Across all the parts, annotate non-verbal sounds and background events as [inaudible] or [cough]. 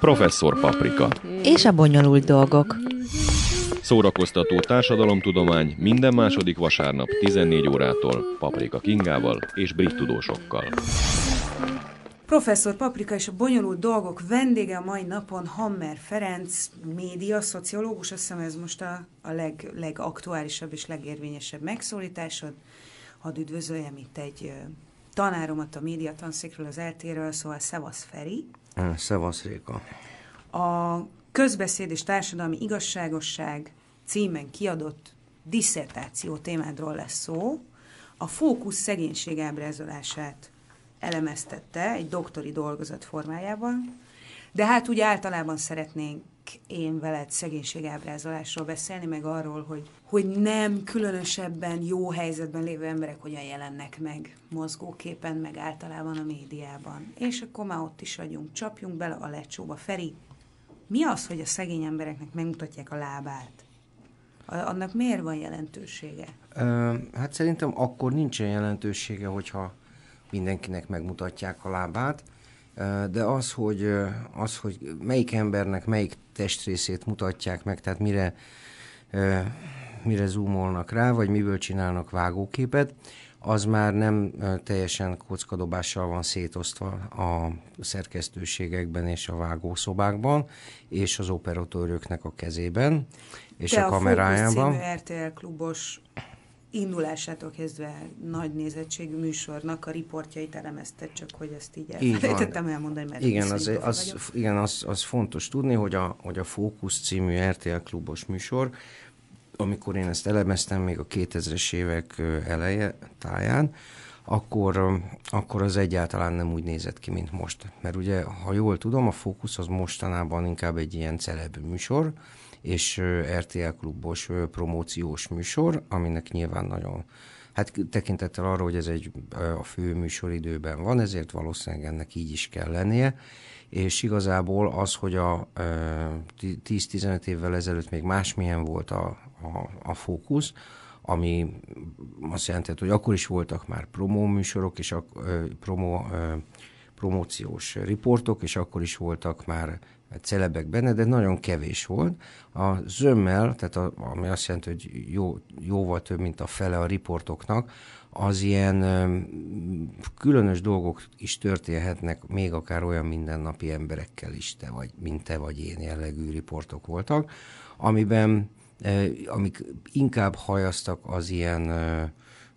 Professzor Paprika. És a bonyolult dolgok. Szórakoztató társadalomtudomány minden második vasárnap 14 órától Paprika Kingával és brit tudósokkal. Professzor Paprika és a bonyolult dolgok vendége a mai napon Hammer Ferenc, média, szociológus, azt hiszem ez most a, a leg, legaktuálisabb és legérvényesebb megszólításod. Hadd üdvözöljem itt egy tanáromat a médiatanszékről, az eltéről, szóval Szevasz Feri. Szevasz Réka. A közbeszéd és társadalmi igazságosság címen kiadott disszertáció témádról lesz szó. A fókusz szegénység ábrázolását elemeztette egy doktori dolgozat formájában, de hát úgy általában szeretnénk én veled szegénységábrázolásról beszélni, meg arról, hogy, hogy nem különösebben jó helyzetben lévő emberek hogyan jelennek meg mozgóképen, meg általában a médiában. És akkor már ott is vagyunk, csapjunk bele a lecsóba. Feri, mi az, hogy a szegény embereknek megmutatják a lábát? Annak miért van jelentősége? Hát szerintem akkor nincsen jelentősége, hogyha mindenkinek megmutatják a lábát, de az, hogy, az, hogy melyik embernek melyik testrészét mutatják meg, tehát mire, mire zoomolnak rá, vagy miből csinálnak vágóképet, az már nem teljesen kockadobással van szétosztva a szerkesztőségekben és a vágószobákban, és az operatőröknek a kezében, és Te a kamerájában. a RTL klubos indulásától kezdve nagy nézettségű műsornak a riportjait elemezted, csak hogy ezt így elfelejtettem [laughs] elmondani, mert igen, az, az, igen az, az fontos tudni, hogy a, hogy a Fókusz című RTL klubos műsor, amikor én ezt elemeztem még a 2000-es évek eleje táján, akkor, akkor az egyáltalán nem úgy nézett ki, mint most. Mert ugye, ha jól tudom, a Fókusz az mostanában inkább egy ilyen celeb műsor, és RTL klubos promóciós műsor, aminek nyilván nagyon Hát tekintettel arra, hogy ez egy a fő műsoridőben van, ezért valószínűleg ennek így is kell lennie, és igazából az, hogy a 10-15 évvel ezelőtt még másmilyen volt a, a, a fókusz, ami azt jelenti, hogy akkor is voltak már promó műsorok, és a promó, promóciós riportok, és akkor is voltak már celebek benne, de nagyon kevés volt. A zömmel, tehát a, ami azt jelenti, hogy jó, jóval több, mint a fele a riportoknak, az ilyen ö, különös dolgok is történhetnek, még akár olyan mindennapi emberekkel is, te vagy, mint te vagy én jellegű riportok voltak, amiben, amik inkább hajaztak az ilyen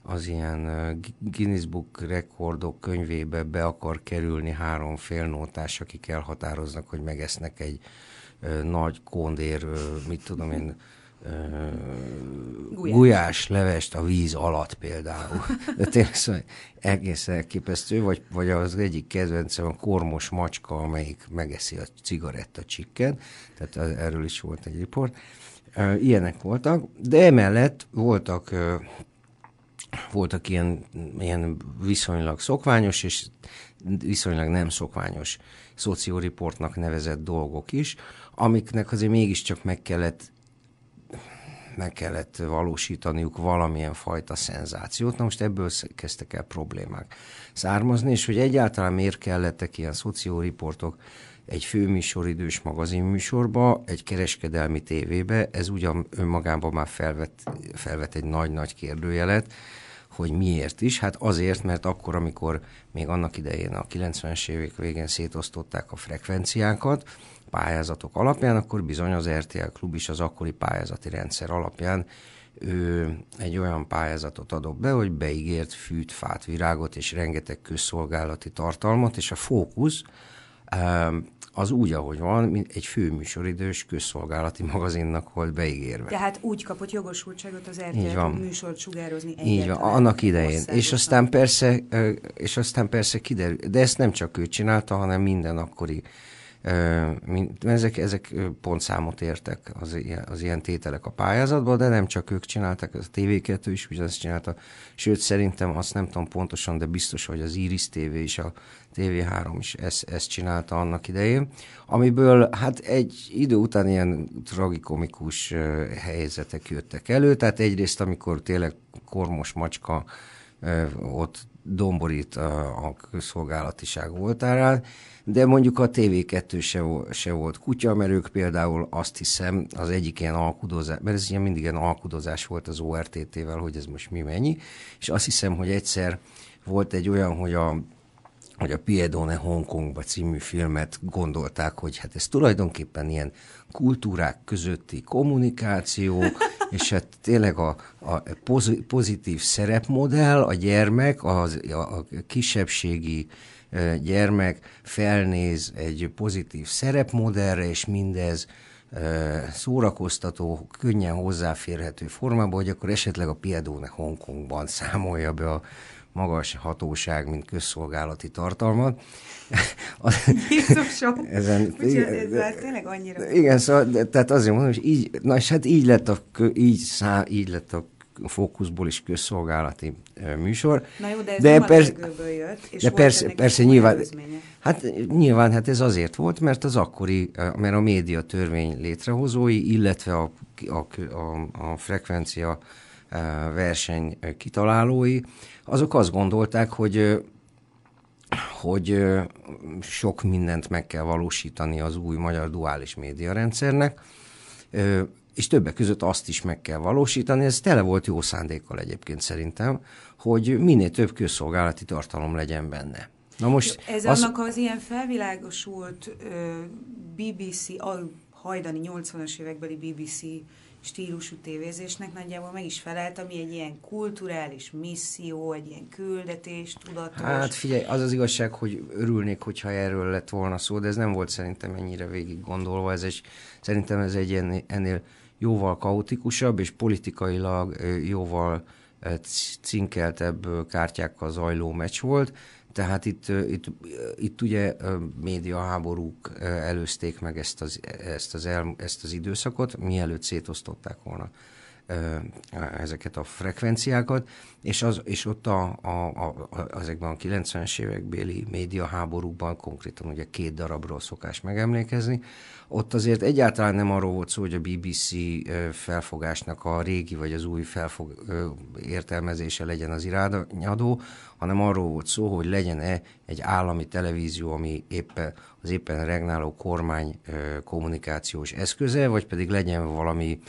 az ilyen Guinness Book rekordok könyvébe be akar kerülni három félnótás, akik elhatároznak, hogy megesznek egy nagy kondér, mit tudom én, gulyás. gulyás levest a víz alatt például. De tényleg szóval egész elképesztő, vagy, vagy az egyik kedvencem a kormos macska, amelyik megeszi a cigaretta csikket, tehát erről is volt egy riport. Ilyenek voltak, de emellett voltak voltak ilyen, ilyen viszonylag szokványos és viszonylag nem szokványos szocioriportnak nevezett dolgok is, amiknek azért mégiscsak meg kellett meg kellett valósítaniuk valamilyen fajta szenzációt. Na most ebből kezdtek el problémák származni, és hogy egyáltalán miért kellettek ilyen szocioriportok egy főműsoridős magazinműsorba, egy kereskedelmi tévébe, ez ugyan önmagában már felvet, felvet egy nagy-nagy kérdőjelet, hogy miért is? Hát azért, mert akkor, amikor még annak idején a 90-es évek végén szétosztották a frekvenciákat, pályázatok alapján, akkor bizony az RTL klub is az akkori pályázati rendszer alapján ő egy olyan pályázatot adott be, hogy beígért fűt, fát, virágot és rengeteg közszolgálati tartalmat, és a fókusz az úgy, ahogy van, mint egy főműsoridős közszolgálati magazinnak volt beígérve. Tehát úgy kapott jogosultságot az RTL műsort sugározni Így van, annak idején. És aztán persze, és aztán persze kiderül, de ezt nem csak ő csinálta, hanem minden akkori ezek, ezek pontszámot értek az ilyen, az ilyen tételek a pályázatban, de nem csak ők csináltak, az a TV2 is ugyanezt csinálta. Sőt, szerintem azt nem tudom pontosan, de biztos, hogy az Iris TV és a TV3 is ezt, ezt csinálta annak idején, amiből hát egy idő után ilyen tragikomikus helyzetek jöttek elő, tehát egyrészt, amikor tényleg kormos macska ott domborít a, a közszolgálatiság voltárán, de mondjuk a TV2 se, se volt kutya, mert ők például azt hiszem, az egyik ilyen alkudozás, mert ez ilyen mindig ilyen alkudozás volt az ORTT-vel, hogy ez most mi mennyi, és azt hiszem, hogy egyszer volt egy olyan, hogy a hogy a Piedone Hongkongba című filmet gondolták, hogy hát ez tulajdonképpen ilyen kultúrák közötti kommunikáció, [laughs] és hát tényleg a, a pozitív szerepmodell, a gyermek, az, a kisebbségi gyermek felnéz egy pozitív szerepmodellre, és mindez szórakoztató, könnyen hozzáférhető formában, hogy akkor esetleg a Piedone Hongkongban számolja be a magas hatóság, mint közszolgálati tartalmat. [laughs] Jézusom! [laughs] Ezen, ez tényleg annyira... Igen, szóval, de, tehát azért mondom, hogy így, na és hát így lett a, így, szá, így lett a fókuszból is közszolgálati műsor. Na jó, de ez de nem persze, a jött, és de persze, persze nyilván, hát nyilván hát ez azért volt, mert az akkori, mert a média törvény létrehozói, illetve a, a, a, a frekvencia verseny kitalálói, azok azt gondolták, hogy hogy sok mindent meg kell valósítani az új magyar duális médiarendszernek, és többek között azt is meg kell valósítani, ez tele volt jó szándékkal egyébként szerintem, hogy minél több közszolgálati tartalom legyen benne. Na most Ez az... annak az ilyen felvilágosult BBC, a hajdani 80-as évekbeli BBC stílusú tévézésnek nagyjából meg is felelt, ami egy ilyen kulturális misszió, egy ilyen küldetés, tudatos. Hát figyelj, az az igazság, hogy örülnék, hogyha erről lett volna szó, de ez nem volt szerintem ennyire végig gondolva, ez egy, szerintem ez egy ilyen, ennél jóval kaotikusabb és politikailag jóval cinkeltebb kártyákkal zajló meccs volt, tehát itt, itt, itt ugye médiaháborúk előzték meg ezt az, ezt, az el, ezt az időszakot, mielőtt szétosztották volna ezeket a frekvenciákat, és, az, és ott a, a, a, ezekben a 90-es évekbéli médiaháborúkban konkrétan ugye két darabról szokás megemlékezni, ott azért egyáltalán nem arról volt szó, hogy a BBC felfogásnak a régi vagy az új felfog, értelmezése legyen az irányadó, hanem arról volt szó, hogy legyen-e egy állami televízió, ami éppen az éppen regnáló kormány kommunikációs eszköze, vagy pedig legyen valami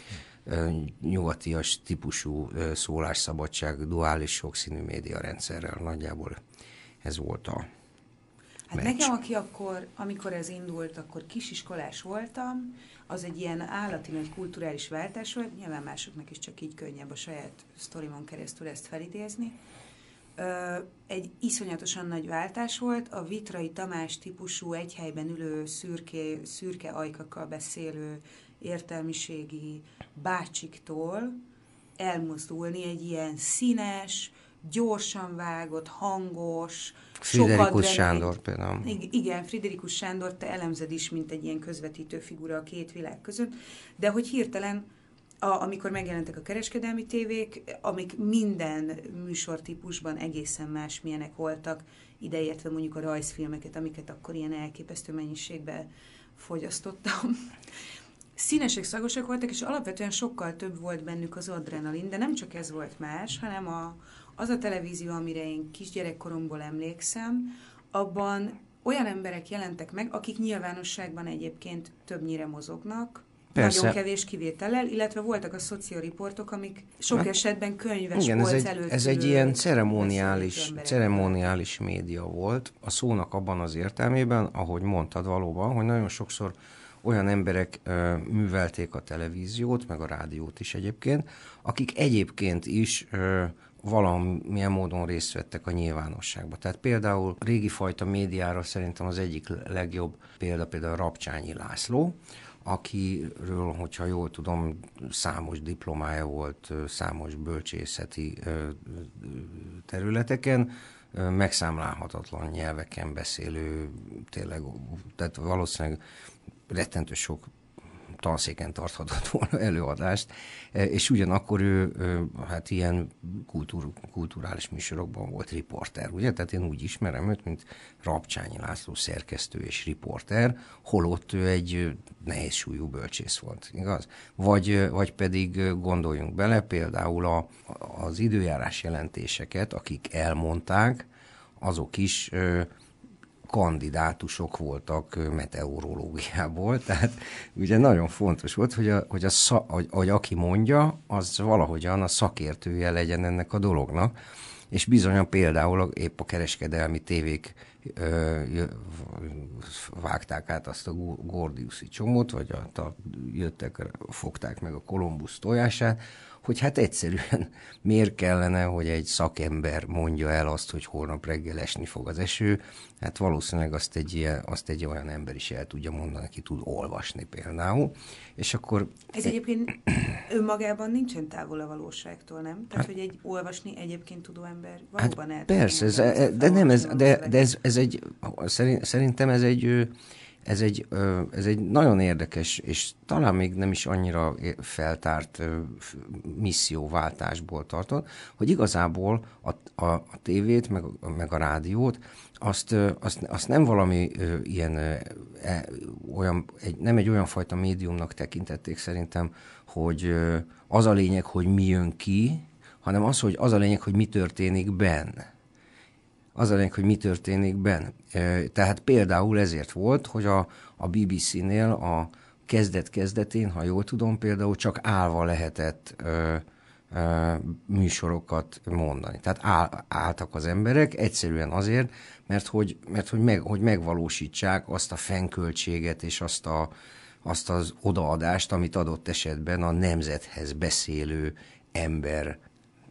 nyugatias típusú szólásszabadság, duális sokszínű médiarendszerrel nagyjából ez volt a Hát meccs. nekem, aki akkor, amikor ez indult, akkor kisiskolás voltam, az egy ilyen állati nagy kulturális váltás volt, nyilván másoknak is csak így könnyebb a saját sztorimon keresztül ezt felidézni. Egy iszonyatosan nagy váltás volt, a Vitrai Tamás típusú egy helyben ülő szürke, szürke ajkakkal beszélő értelmiségi bácsiktól elmozdulni egy ilyen színes, gyorsan vágott, hangos, Friderikus Sándor például. Igen, Friderikus Sándor, te elemzed is, mint egy ilyen közvetítő figura a két világ között, de hogy hirtelen a, amikor megjelentek a kereskedelmi tévék, amik minden műsortípusban egészen más milyenek voltak, ideértve mondjuk a rajzfilmeket, amiket akkor ilyen elképesztő mennyiségben fogyasztottam. Színesek, szagosak voltak, és alapvetően sokkal több volt bennük az adrenalin, de nem csak ez volt más, hanem a, az a televízió, amire én kisgyerekkoromból emlékszem, abban olyan emberek jelentek meg, akik nyilvánosságban egyébként többnyire mozognak, Persze. Nagyon kevés kivétellel, illetve voltak a szocioriportok, amik sok hát, esetben könyves igen, ez egy, ez egy ilyen ceremoniális, ceremoniális média volt, a szónak abban az értelmében, ahogy mondtad valóban, hogy nagyon sokszor olyan emberek ö, művelték a televíziót, meg a rádiót is egyébként, akik egyébként is ö, valamilyen módon részt vettek a nyilvánosságba. Tehát például régi fajta médiára szerintem az egyik legjobb példa például Rapcsányi László, akiről, hogyha jól tudom, számos diplomája volt számos bölcsészeti területeken, megszámlálhatatlan nyelveken beszélő, tényleg, tehát valószínűleg rettentő sok tanszéken tarthatott [laughs] volna előadást, és ugyanakkor ő, hát ilyen kultúr, kulturális műsorokban volt riporter, ugye? Tehát én úgy ismerem őt, mint Rapcsányi László szerkesztő és riporter, holott ő egy nehéz súlyú bölcsész volt, igaz? Vagy, vagy pedig gondoljunk bele, például a, az időjárás jelentéseket, akik elmondták, azok is kandidátusok voltak meteorológiából, [laughs] tehát ugye nagyon fontos volt, hogy, a, hogy, a, hogy, hogy aki mondja, az valahogyan a szakértője legyen ennek a dolognak, és bizonyan például épp a kereskedelmi tévék ö, vágták át azt a Gordiuszi csomót, vagy a, a, jöttek, fogták meg a Kolumbusz tojását, hogy hát egyszerűen [laughs] miért kellene, hogy egy szakember mondja el azt, hogy holnap reggel esni fog az eső, hát valószínűleg azt egy, ilyen, azt egy olyan ember is el tudja mondani, aki tud olvasni például, és akkor... Ez egyébként [clears throat] önmagában nincsen távol a valóságtól, nem? Tehát, hát, hogy egy olvasni egyébként tudó ember valóban hát el Persze, ez, e- de nem, ez, de, de ez, ez egy, szerintem ez egy ez egy, ez egy nagyon érdekes, és talán még nem is annyira feltárt misszióváltásból tartott, hogy igazából a, a, a tévét, meg, meg a rádiót, azt, azt, azt nem valami ilyen, e, olyan, egy, nem egy olyan fajta médiumnak tekintették szerintem, hogy az a lényeg, hogy mi jön ki, hanem az, hogy az a lényeg, hogy mi történik benne az a lényeg, hogy mi történik benne. Tehát például ezért volt, hogy a, a BBC-nél a kezdet-kezdetén, ha jól tudom, például csak állva lehetett ö, ö, műsorokat mondani. Tehát áll, álltak az emberek egyszerűen azért, mert hogy, mert hogy, meg, hogy megvalósítsák azt a fennköltséget és azt, a, azt az odaadást, amit adott esetben a nemzethez beszélő ember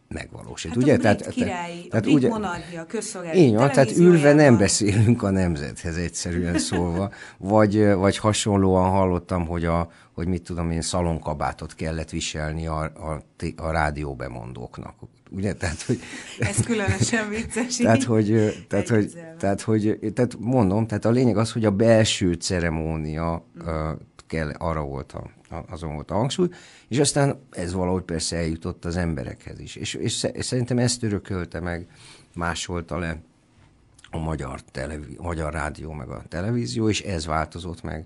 megvalósít. Hát ugye? A tehát, királyi, tehát, a ugye, monarchia, közszolgálati Így van, tehát ülve nem beszélünk a nemzethez egyszerűen szólva, vagy, vagy hasonlóan hallottam, hogy, a, hogy mit tudom én, szalonkabátot kellett viselni a, a, a rádióbemondóknak. Ugye? Tehát, hogy, Ez különösen vicces. [laughs] tehát, hogy, tehát, hogy, tehát, hogy, tehát mondom, tehát a lényeg az, hogy a belső ceremónia uh, kell, arra volt a, azon volt a hangsúly, és aztán ez valahogy persze eljutott az emberekhez is. És, és, szerintem ezt örökölte meg, másolta le a magyar, televí- magyar rádió meg a televízió, és ez változott meg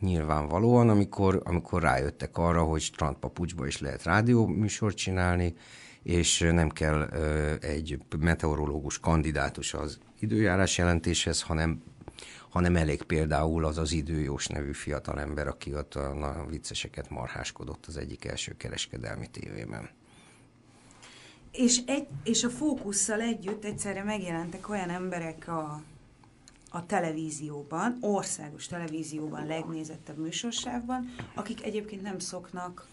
nyilvánvalóan, amikor, amikor rájöttek arra, hogy strandpapucsba is lehet rádió műsort csinálni, és nem kell ö, egy meteorológus kandidátus az időjárás jelentéshez, hanem hanem elég például az az időjós nevű fiatalember, aki ott a, a vicceseket marháskodott az egyik első kereskedelmi tévében. És, egy, és a fókusszal együtt egyszerre megjelentek olyan emberek a, a televízióban, országos televízióban legnézettebb műsorsávban, akik egyébként nem szoknak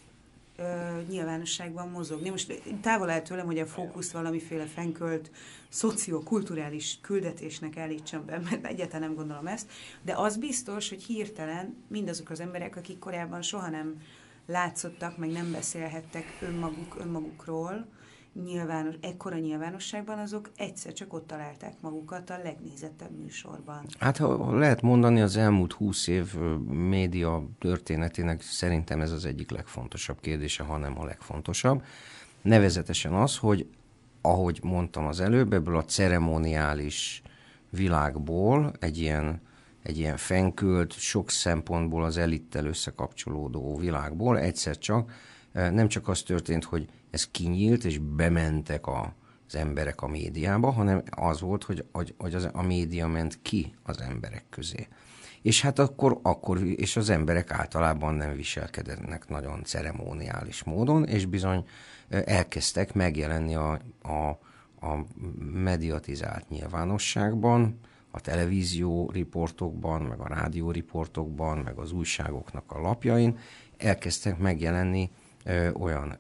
ö, nyilvánosságban mozogni. Most távol el tőlem, hogy a fókuszt valamiféle fenkölt szociokulturális küldetésnek állítsam be, mert egyáltalán nem gondolom ezt, de az biztos, hogy hirtelen mindazok az emberek, akik korábban soha nem látszottak, meg nem beszélhettek önmaguk önmagukról, nyilvános, ekkora nyilvánosságban, azok egyszer csak ott találták magukat a legnézettebb műsorban. Hát ha lehet mondani, az elmúlt húsz év média történetének szerintem ez az egyik legfontosabb kérdése, hanem a legfontosabb. Nevezetesen az, hogy ahogy mondtam az előbb, ebből a ceremoniális világból egy ilyen, egy ilyen fenkült, sok szempontból az elittel összekapcsolódó világból egyszer csak nem csak az történt, hogy ez kinyílt, és bementek a, az emberek a médiába, hanem az volt, hogy, hogy, hogy az, a média ment ki az emberek közé. És hát akkor, akkor, és az emberek általában nem viselkednek nagyon ceremoniális módon, és bizony elkezdtek megjelenni a, a, a mediatizált nyilvánosságban, a televízió riportokban, meg a rádió riportokban, meg az újságoknak a lapjain, elkezdtek megjelenni ö, olyan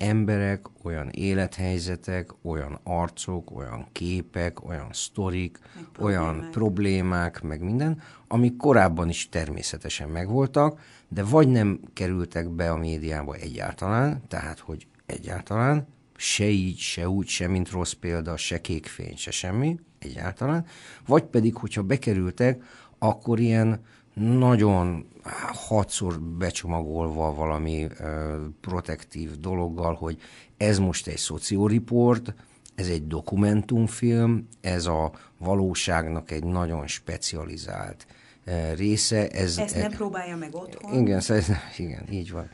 emberek, olyan élethelyzetek, olyan arcok, olyan képek, olyan sztorik, problémák. olyan problémák, meg minden, amik korábban is természetesen megvoltak, de vagy nem kerültek be a médiába egyáltalán, tehát hogy egyáltalán, se így, se úgy, se mint rossz példa, se kék fény, se semmi, egyáltalán, vagy pedig, hogyha bekerültek, akkor ilyen nagyon hatszor becsomagolva valami ö, protektív dologgal, hogy ez most egy szocióriport, ez egy dokumentumfilm, ez a valóságnak egy nagyon specializált része. Ez, Ezt nem próbálja meg otthon? Igen, ez, igen így van.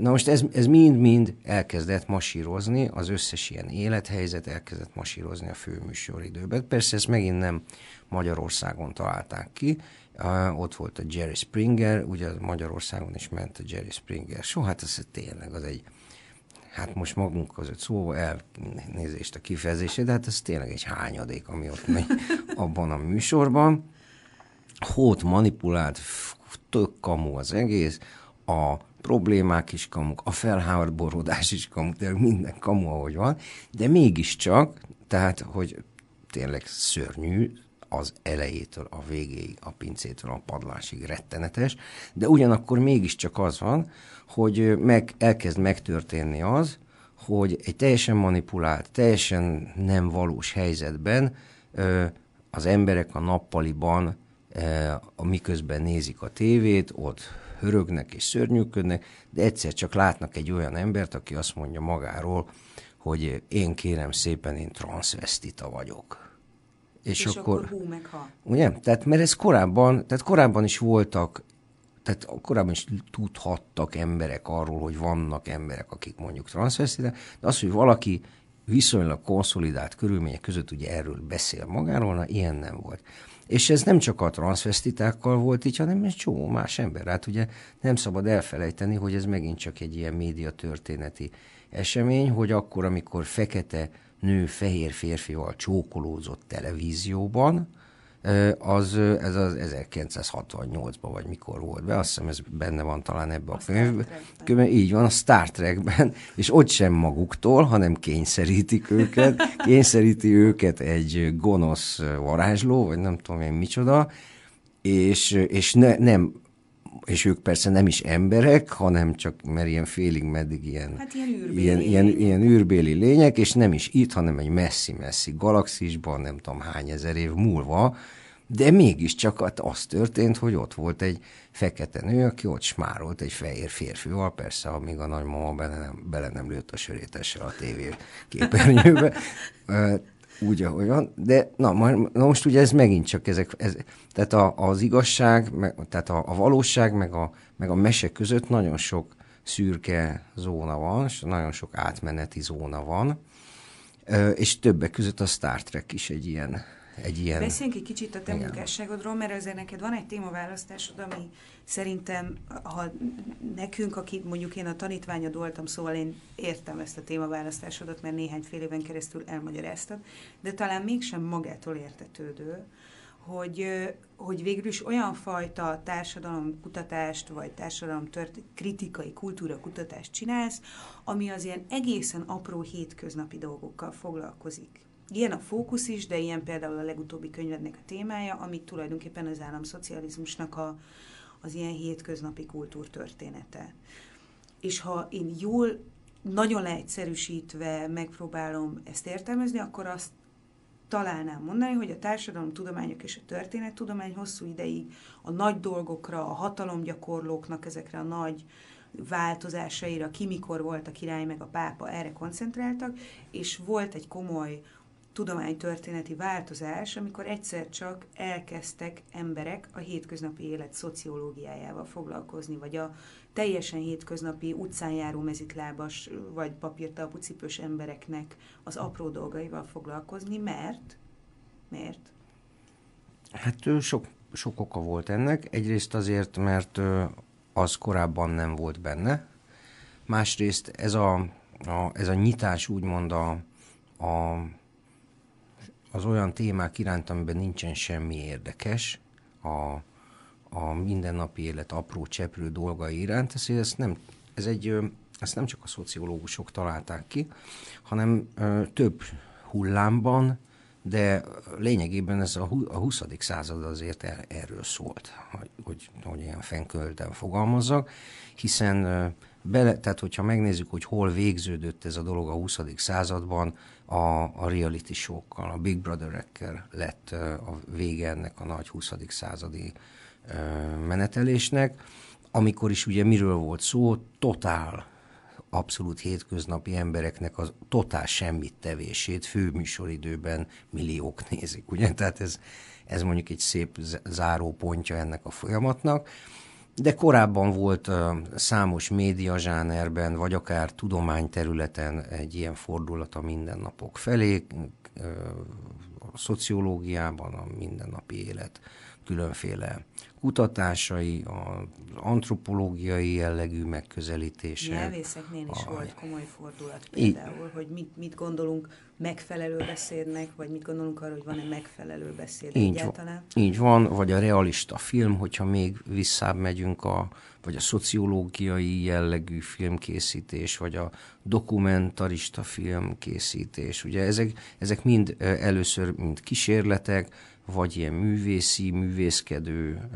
Na most ez, ez mind-mind elkezdett masírozni, az összes ilyen élethelyzet elkezdett masírozni a főműsoridőben. Persze ezt megint nem Magyarországon találták ki, Uh, ott volt a Jerry Springer, ugye Magyarországon is ment a Jerry Springer show, hát ez tényleg az egy, hát most magunk között szó, elnézést a kifejezését, de hát ez tényleg egy hányadék, ami ott megy [laughs] abban a műsorban. Hót manipulált, tök kamu az egész, a problémák is kamuk, a felháborodás is kamu, tényleg minden kamu, ahogy van, de mégiscsak, tehát, hogy tényleg szörnyű, az elejétől a végéig, a pincétől a padlásig rettenetes, de ugyanakkor mégiscsak az van, hogy meg, elkezd megtörténni az, hogy egy teljesen manipulált, teljesen nem valós helyzetben az emberek a nappaliban, a miközben nézik a tévét, ott hörögnek és szörnyűködnek, de egyszer csak látnak egy olyan embert, aki azt mondja magáról, hogy én kérem szépen, én transvestita vagyok és, és akkor, akkor hú meg ha. Ugye? Tehát, mert ez korábban, tehát korábban is voltak, tehát korábban is tudhattak emberek arról, hogy vannak emberek, akik mondjuk transvestite, de az, hogy valaki viszonylag konszolidált körülmények között ugye erről beszél magáról, na ilyen nem volt. És ez nem csak a transvestitákkal volt így, hanem egy csomó más ember. Hát ugye nem szabad elfelejteni, hogy ez megint csak egy ilyen média történeti esemény, hogy akkor, amikor fekete nő fehér férfival csókolózott televízióban, az, ez az 1968-ban vagy mikor volt be, azt hiszem ez benne van talán ebbe a, a könyvben. Így van, a Star Trekben, [laughs] és ott sem maguktól, hanem kényszerítik őket, [laughs] kényszeríti őket egy gonosz varázsló, vagy nem tudom én micsoda, és, és ne, nem és ők persze nem is emberek, hanem csak, mert ilyen félig meddig ilyen, hát ilyen, űrbéli ilyen, ilyen, ilyen űrbéli lények, és nem is itt, hanem egy messzi-messzi galaxisban, nem tudom hány ezer év múlva, de mégiscsak az történt, hogy ott volt egy fekete nő, aki ott smárolt egy fehér férfival, persze, amíg a nagymama bele nem, bele nem lőtt a sörétessel a tévé [laughs] képernyőbe úgy, ahogy van, de na, na most ugye ez megint csak ezek, ez, tehát a, az igazság, meg, tehát a, a valóság, meg a, meg a mese között nagyon sok szürke zóna van, és nagyon sok átmeneti zóna van, és többek között a Star Trek is egy ilyen egy ilyen... Beszéljünk egy kicsit a te munkásságodról, mert azért neked van egy témaválasztásod, ami szerintem, ha nekünk, aki mondjuk én a tanítványod voltam, szóval én értem ezt a témaválasztásodat, mert néhány fél éven keresztül elmagyaráztad, de talán mégsem magától értetődő, hogy, hogy végül is olyan fajta kutatást, vagy társadalom tört, kritikai kultúra kutatást csinálsz, ami az ilyen egészen apró hétköznapi dolgokkal foglalkozik. Ilyen a fókusz is, de ilyen például a legutóbbi könyvednek a témája, amit tulajdonképpen az államszocializmusnak a, az ilyen hétköznapi kultúrtörténete. És ha én jól, nagyon leegyszerűsítve megpróbálom ezt értelmezni, akkor azt találnám mondani, hogy a társadalomtudományok és a történettudomány hosszú ideig a nagy dolgokra, a hatalomgyakorlóknak, ezekre a nagy változásaira, ki mikor volt a király meg a pápa, erre koncentráltak, és volt egy komoly tudománytörténeti változás, amikor egyszer csak elkezdtek emberek a hétköznapi élet szociológiájával foglalkozni, vagy a teljesen hétköznapi utcán járó mezitlábas vagy papírtalpú cipős embereknek az apró dolgaival foglalkozni, mert miért? Hát sok, sok oka volt ennek. Egyrészt azért, mert az korábban nem volt benne. Másrészt ez a, a, ez a nyitás úgymond a, a az olyan témák iránt, amiben nincsen semmi érdekes, a, a mindennapi élet apró cseprő dolgai iránt, ez, ez, nem, ez egy, ezt nem csak a szociológusok találták ki, hanem ö, több hullámban, de lényegében ez a, a 20. század azért er, erről szólt, hogy, hogy, hogy ilyen fenkölten fogalmazzak, hiszen bele, tehát hogyha megnézzük, hogy hol végződött ez a dolog a 20. században, a, a reality show-kkal, a Big Brother-ekkel lett a vége ennek a nagy 20. századi menetelésnek, amikor is ugye miről volt szó, totál abszolút hétköznapi embereknek az totál semmit tevését főműsoridőben milliók nézik, ugye? Tehát ez, ez mondjuk egy szép zárópontja ennek a folyamatnak. De korábban volt számos médiazsánerben, vagy akár tudományterületen egy ilyen fordulat a mindennapok felé, uh, a szociológiában a mindennapi élet különféle kutatásai, az antropológiai jellegű megközelítése. Nyelvészeknél is a... volt komoly fordulat például, I... hogy mit, mit gondolunk megfelelő beszédnek, vagy mit gondolunk arról, hogy van-e megfelelő beszéd így egyáltalán. Van, így van, vagy a realista film, hogyha még visszább megyünk, a, vagy a szociológiai jellegű filmkészítés, vagy a dokumentarista filmkészítés. Ugye ezek, ezek mind először mind kísérletek, vagy ilyen művészi, művészkedő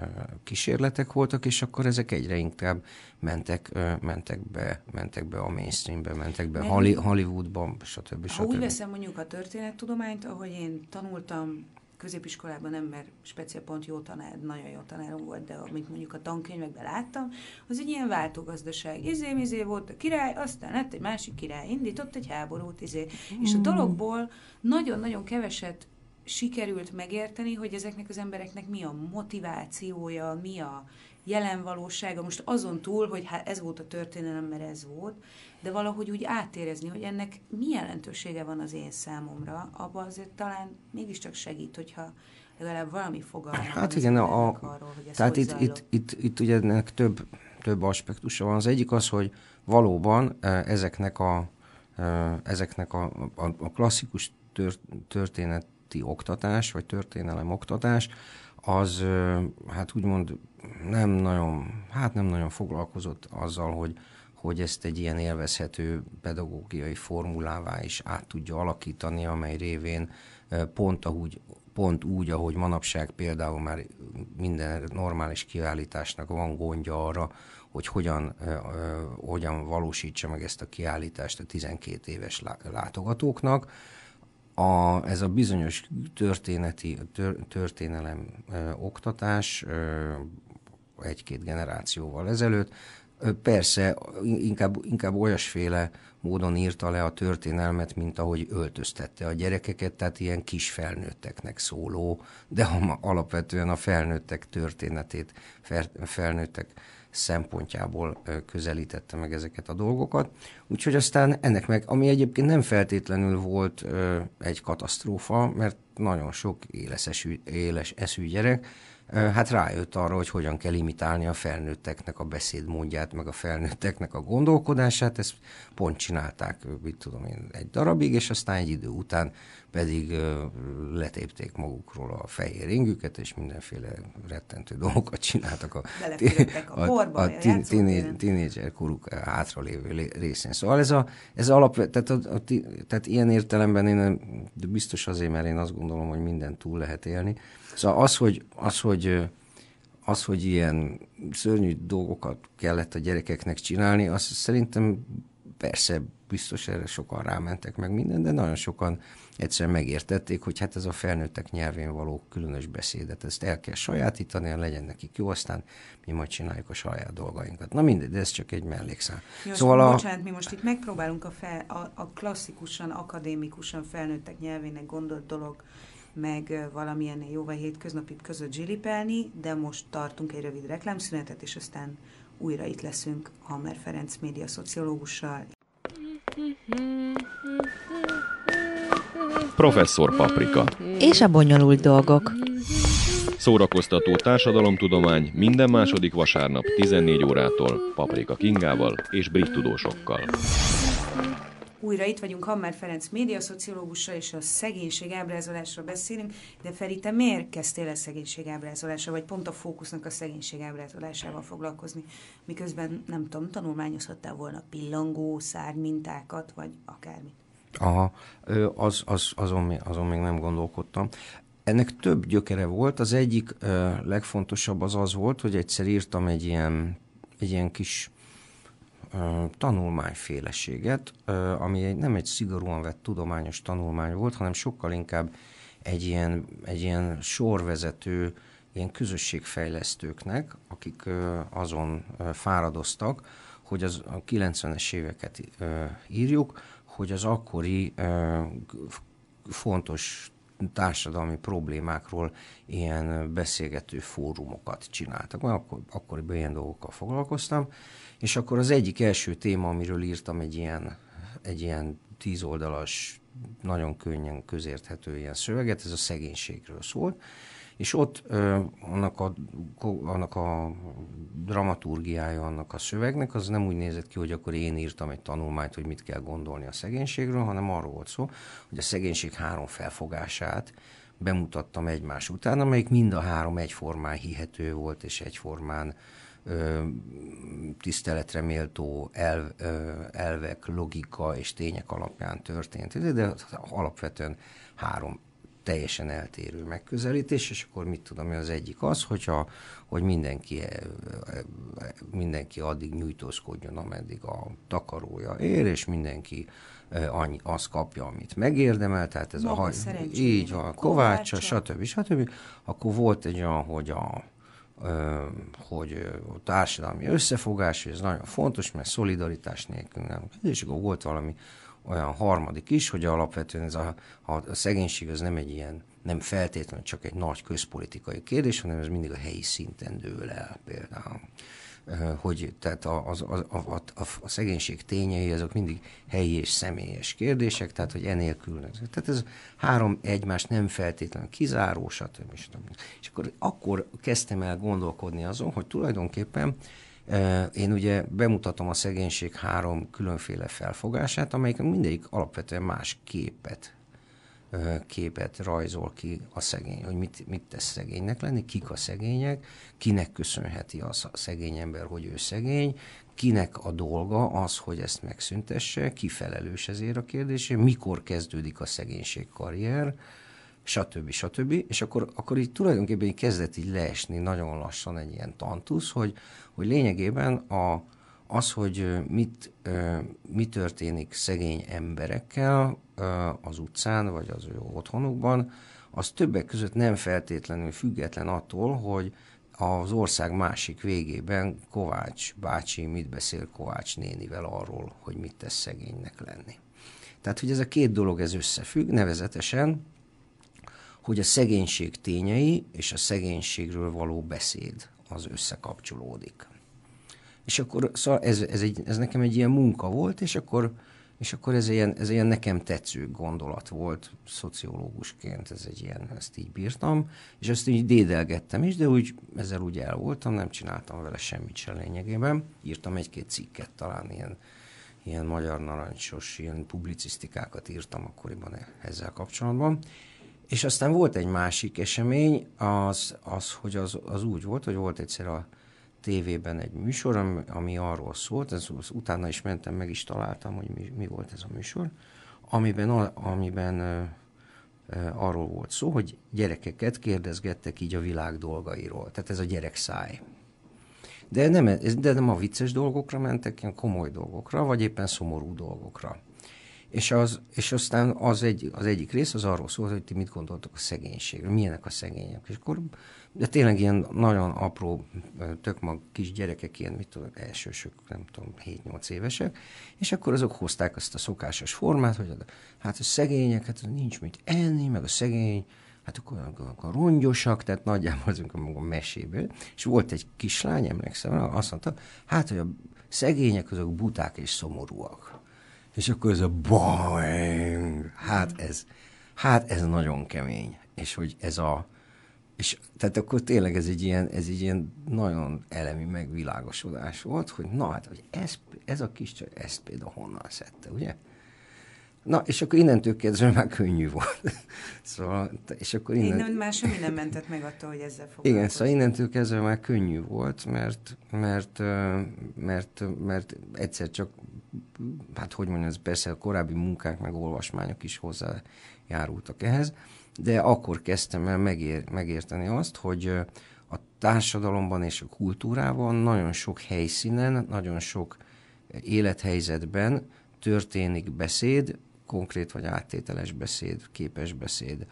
kísérletek voltak, és akkor ezek egyre inkább mentek, mentek, be, mentek be a mainstreambe, mentek be Meg, Hollywoodba, stb. Ha stb. úgy veszem mondjuk a történettudományt, ahogy én tanultam középiskolában nem, mert speciál pont jó tanár, nagyon jó tanárom volt, de amit mondjuk a tankönyvekben láttam, az egy ilyen váltógazdaság. Izé, izé volt a király, aztán lett egy másik király, indított egy háborút, izé. Mm. És a dologból nagyon-nagyon keveset sikerült megérteni, hogy ezeknek az embereknek mi a motivációja, mi a jelen valósága, most azon túl, hogy hát ez volt a történelem, mert ez volt, de valahogy úgy átérezni, hogy ennek mi jelentősége van az én számomra, abban azért talán mégiscsak segít, hogyha legalább valami fogalma Hát igen, a, arról, hogy tehát itt, itt, itt, itt ugye ennek több, több aspektusa van. Az egyik az, hogy valóban eh, ezeknek a, eh, ezeknek a, a, a klasszikus történet ti oktatás, vagy történelem oktatás, az hát úgymond nem nagyon, hát nem nagyon foglalkozott azzal, hogy, hogy ezt egy ilyen élvezhető pedagógiai formulává is át tudja alakítani, amely révén pont, ahogy, pont úgy, ahogy manapság például már minden normális kiállításnak van gondja arra, hogy hogyan, hogyan valósítsa meg ezt a kiállítást a 12 éves látogatóknak, a, ez a bizonyos történeti, tör, történelem ö, oktatás ö, egy-két generációval ezelőtt, ö, persze inkább, inkább olyasféle módon írta le a történelmet, mint ahogy öltöztette a gyerekeket, tehát ilyen kis felnőtteknek szóló, de alapvetően a felnőttek történetét, felnőttek szempontjából közelítette meg ezeket a dolgokat. Úgyhogy aztán ennek meg, ami egyébként nem feltétlenül volt egy katasztrófa, mert nagyon sok éles eszű, éles eszű gyerek hát rájött arra, hogy hogyan kell imitálni a felnőtteknek a beszédmódját, meg a felnőtteknek a gondolkodását, ezt pont csinálták, mit tudom én, egy darabig, és aztán egy idő után pedig letépték magukról a fehér ingüket, és mindenféle rettentő dolgokat csináltak a, a, a, a tínédzser koruk hátralévő részén. Szóval ez, a, ez alap, tehát, a, a, tehát ilyen értelemben én de biztos azért, mert én azt gondolom, hogy minden túl lehet élni, Szóval az, hogy, az, hogy, az, hogy ilyen szörnyű dolgokat kellett a gyerekeknek csinálni, az szerintem persze biztos erre sokan rámentek meg minden, de nagyon sokan egyszerűen megértették, hogy hát ez a felnőttek nyelvén való különös beszédet, ezt el kell sajátítani, legyen nekik jó, aztán mi majd csináljuk a saját dolgainkat. Na mindegy, de ez csak egy mellékszám. Jó, szóval a... bocsánat, mi most itt megpróbálunk a, fel, a, a klasszikusan, akadémikusan felnőttek nyelvének gondolt dolog meg valamilyen jóval hétköznapi között zsilipelni, de most tartunk egy rövid reklámszünetet, és aztán újra itt leszünk Hammer Ferenc média szociológussal. Professzor Paprika És a bonyolult dolgok. Szórakoztató társadalomtudomány minden második vasárnap 14 órától Paprika Kingával és brit tudósokkal. Újra itt vagyunk Hammer Ferenc médiaszociológussal, és a szegénység ábrázolásról beszélünk, de Feri, te miért kezdtél el szegénység ábrázolásra, vagy pont a fókusznak a szegénység ábrázolásával foglalkozni, miközben, nem tudom, tanulmányozhattál volna pillangó, mintákat, vagy akármit? Aha, az, az, azon, azon még nem gondolkodtam. Ennek több gyökere volt. Az egyik legfontosabb az az volt, hogy egyszer írtam egy ilyen, egy ilyen kis tanulmányféleséget, ami egy, nem egy szigorúan vett tudományos tanulmány volt, hanem sokkal inkább egy ilyen, egy ilyen sorvezető, ilyen közösségfejlesztőknek, akik azon fáradoztak, hogy az a 90-es éveket írjuk, hogy az akkori fontos társadalmi problémákról ilyen beszélgető fórumokat csináltak. Mert akkor, akkoriban ilyen dolgokkal foglalkoztam, és akkor az egyik első téma, amiről írtam egy ilyen, egy ilyen tízoldalas, nagyon könnyen közérthető ilyen szöveget, ez a szegénységről szólt, és ott ö, annak, a, annak a dramaturgiája annak a szövegnek, az nem úgy nézett ki, hogy akkor én írtam egy tanulmányt, hogy mit kell gondolni a szegénységről, hanem arról volt szó, hogy a szegénység három felfogását bemutattam egymás után, amelyik mind a három egyformán hihető volt, és egyformán tiszteletre méltó elv, elvek, logika és tények alapján történt, de alapvetően három teljesen eltérő megközelítés, és akkor mit tudom, az egyik az, hogyha, hogy mindenki, mindenki addig nyújtózkodjon, ameddig a takarója ér, és mindenki annyi, azt kapja, amit megérdemel, tehát ez Maga a így van, kovácsa, stb. stb. Akkor volt egy olyan, hogy a, hogy a társadalmi összefogás, hogy ez nagyon fontos, mert szolidaritás nélkül nem. És akkor volt valami olyan harmadik is, hogy alapvetően ez a, a, a szegénység az nem egy ilyen, nem feltétlenül csak egy nagy közpolitikai kérdés, hanem ez mindig a helyi szinten dől el például hogy tehát a, a, a, a, a szegénység tényei azok mindig helyi és személyes kérdések, tehát hogy enélkül. Tehát ez három egymás nem feltétlenül kizáró, stb. stb. És akkor, akkor kezdtem el gondolkodni azon, hogy tulajdonképpen én ugye bemutatom a szegénység három különféle felfogását, amelyik mindegyik alapvetően más képet képet rajzol ki a szegény, hogy mit, mit tesz szegénynek lenni, kik a szegények, kinek köszönheti az a szegény ember, hogy ő szegény, kinek a dolga az, hogy ezt megszüntesse, ki felelős ezért a kérdésért, mikor kezdődik a szegénység karrier, stb. stb. És akkor, akkor így tulajdonképpen így kezdett így leesni nagyon lassan egy ilyen tantusz, hogy, hogy lényegében a, az, hogy mit, mi történik szegény emberekkel az utcán, vagy az ő otthonukban, az többek között nem feltétlenül független attól, hogy az ország másik végében Kovács bácsi mit beszél Kovács nénivel arról, hogy mit tesz szegénynek lenni. Tehát, hogy ez a két dolog ez összefügg, nevezetesen hogy a szegénység tényei és a szegénységről való beszéd az összekapcsolódik. És akkor szóval ez, ez, egy, ez nekem egy ilyen munka volt, és akkor, és akkor ez, ilyen, ez ilyen nekem tetsző gondolat volt szociológusként, ez egy ilyen, ezt így bírtam, és ezt így dédelgettem is, de úgy, ezzel úgy el voltam, nem csináltam vele semmit sem lényegében. Írtam egy-két cikket, talán ilyen, ilyen magyar narancsos, ilyen publicisztikákat írtam akkoriban ezzel kapcsolatban, és aztán volt egy másik esemény, az, az hogy az, az úgy volt, hogy volt egyszer a tévében egy műsor, ami, ami arról szólt, ez, az, utána is mentem, meg is találtam, hogy mi, mi volt ez a műsor, amiben, amiben arról volt szó, hogy gyerekeket kérdezgettek így a világ dolgairól. Tehát ez a gyerek száj. De nem, de nem a vicces dolgokra mentek, ilyen komoly dolgokra, vagy éppen szomorú dolgokra. És, az, és aztán az, egy, az egyik rész az arról szól, hogy ti mit gondoltok a szegénységről, milyenek a szegények. És akkor, de tényleg ilyen nagyon apró, tök mag kis gyerekek, ilyen, mit tudom, elsősök, nem tudom, 7-8 évesek, és akkor azok hozták azt a szokásos formát, hogy hát a szegények, hát nincs mit enni, meg a szegény, hát akkor, akkor rongyosak, tehát nagyjából azunk a maga meséből. És volt egy kislány, emlékszem, azt mondta, hát, hogy a szegények azok buták és szomorúak. És akkor ez a boing, hát ez, hát ez nagyon kemény. És hogy ez a, és tehát akkor tényleg ez egy ilyen, ez egy ilyen nagyon elemi megvilágosodás volt, hogy na hát, hogy ez, ez a kis csaj, ezt például honnan szedte, ugye? Na, és akkor innentől kezdve [laughs] már könnyű volt. [laughs] szóval, és akkor innen... Innen már semmi nem mentett meg attól, hogy ezzel foglalkozni. Igen, szóval innentől kezdve már könnyű volt, mert, mert, mert, mert egyszer csak hát hogy mondjam, ez persze a korábbi munkák, meg olvasmányok is hozzájárultak ehhez, de akkor kezdtem el megér, megérteni azt, hogy a társadalomban és a kultúrában nagyon sok helyszínen, nagyon sok élethelyzetben történik beszéd, konkrét vagy áttételes beszéd, képes beszéd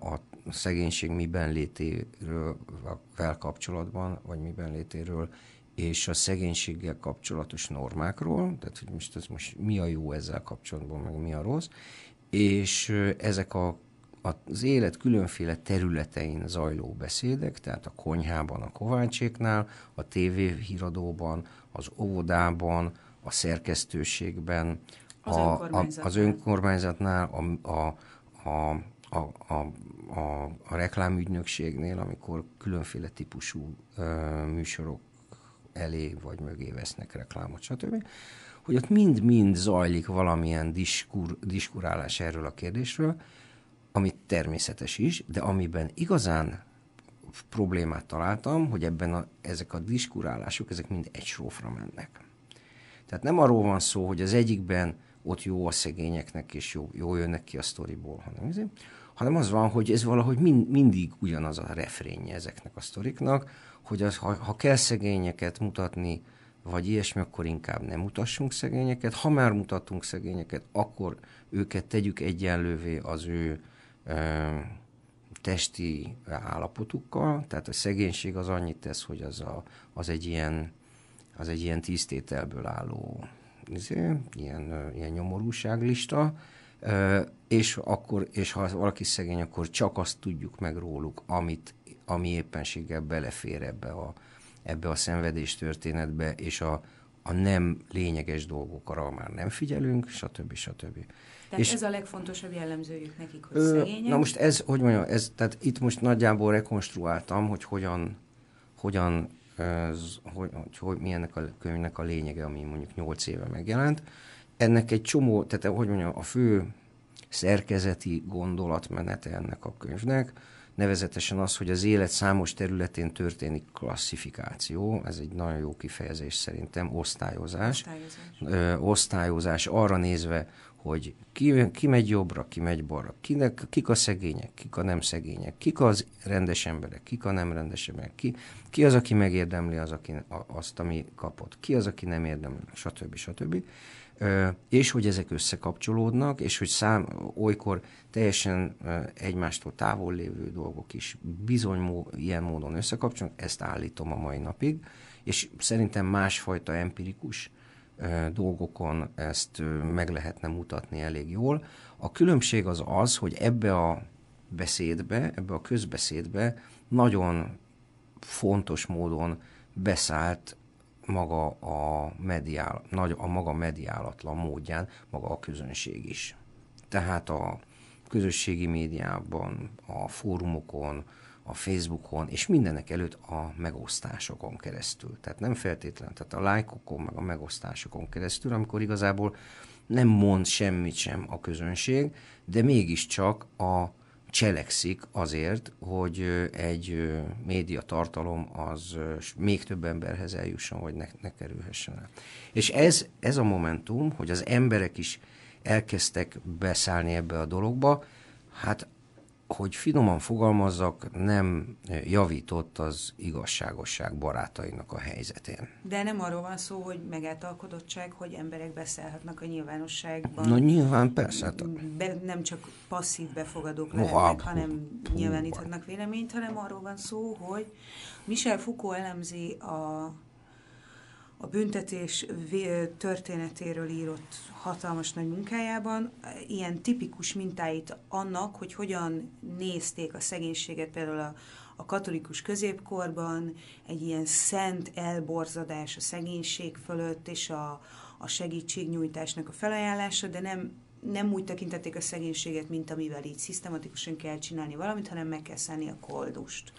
a szegénység miben létéről kapcsolatban, vagy miben létéről, és a szegénységgel kapcsolatos normákról, tehát hogy most, ez most mi a jó ezzel kapcsolatban, meg mi a rossz, és ezek a, az élet különféle területein zajló beszédek, tehát a konyhában, a Kovácséknál, a tévéhíradóban, az óvodában, a szerkesztőségben, az, a, önkormányzatnál. a, az önkormányzatnál, a, a, a, a, a, a, a reklámügynökségnél, amikor különféle típusú ö, műsorok elé vagy mögé vesznek reklámot, stb., hogy ott mind-mind zajlik valamilyen diskur, diskurálás erről a kérdésről, ami természetes is, de amiben igazán problémát találtam, hogy ebben a, ezek a diskurálások, ezek mind egy srófra mennek. Tehát nem arról van szó, hogy az egyikben ott jó a szegényeknek, és jó, jó jönnek ki a sztoriból, hanem, hanem az van, hogy ez valahogy mind, mindig ugyanaz a refrénje ezeknek a sztoriknak, hogy az, ha, ha kell szegényeket mutatni, vagy ilyesmi, akkor inkább nem mutassunk szegényeket. Ha már mutatunk szegényeket, akkor őket tegyük egyenlővé az ő e, testi állapotukkal. Tehát a szegénység az annyit tesz, hogy az, a, az egy ilyen az egy ilyen tíztételből álló izé, ilyen, ilyen nyomorúságlista, és, akkor, és ha valaki szegény, akkor csak azt tudjuk meg róluk, amit, ami éppenséggel belefér ebbe a, ebbe a szenvedés történetbe, és a, a nem lényeges dolgokra már nem figyelünk, stb. stb. Tehát és ez a legfontosabb jellemzőjük nekik, hogy ö, szegények? Na most ez, hogy mondjam, ez, tehát itt most nagyjából rekonstruáltam, hogy hogyan, hogyan ez, hogy, hogy, hogy mi ennek a könyvnek a lényege, ami mondjuk 8 éve megjelent. Ennek egy csomó, tehát hogy mondjam, a fő szerkezeti gondolatmenete ennek a könyvnek, nevezetesen az, hogy az élet számos területén történik klasszifikáció, ez egy nagyon jó kifejezés szerintem, osztályozás. Osztályozás, ö, osztályozás arra nézve, hogy ki, ki megy jobbra, ki megy balra, kinek, kik a szegények, kik a nem szegények, kik az rendes emberek, kik a nem rendes emberek, ki, ki az, aki megérdemli az, aki, azt, ami kapott, ki az, aki nem érdemli, stb. stb. Ö, és hogy ezek összekapcsolódnak, és hogy szám, olykor teljesen egymástól távol lévő dolgok is bizony mó, ilyen módon összekapcsolódnak, ezt állítom a mai napig, és szerintem másfajta empirikus dolgokon ezt meg lehetne mutatni elég jól. A különbség az az, hogy ebbe a beszédbe, ebbe a közbeszédbe nagyon fontos módon beszállt maga a, mediál, nagy, a maga mediálatlan módján maga a közönség is. Tehát a közösségi médiában, a fórumokon, a Facebookon, és mindenek előtt a megosztásokon keresztül. Tehát nem feltétlen, tehát a lájkokon, meg a megosztásokon keresztül, amikor igazából nem mond semmit sem a közönség, de mégiscsak a cselekszik azért, hogy egy média tartalom az még több emberhez eljusson, vagy ne, ne kerülhessen el. És ez, ez a momentum, hogy az emberek is elkezdtek beszállni ebbe a dologba, hát hogy finoman fogalmazzak, nem javított az igazságosság barátainak a helyzetén. De nem arról van szó, hogy megáltalkodottság, hogy emberek beszélhetnek a nyilvánosságban. Na nyilván persze. Hát- Be, nem csak passzív befogadók lehetnek, hanem hú, nyilváníthatnak véleményt, hanem arról van szó, hogy Michel Foucault elemzi a a büntetés történetéről írott hatalmas nagy munkájában ilyen tipikus mintáit annak, hogy hogyan nézték a szegénységet például a, a katolikus középkorban, egy ilyen szent elborzadás a szegénység fölött, és a, a segítségnyújtásnak a felajánlása, de nem, nem úgy tekintették a szegénységet, mint amivel így szisztematikusan kell csinálni valamit, hanem meg kell szállni a koldust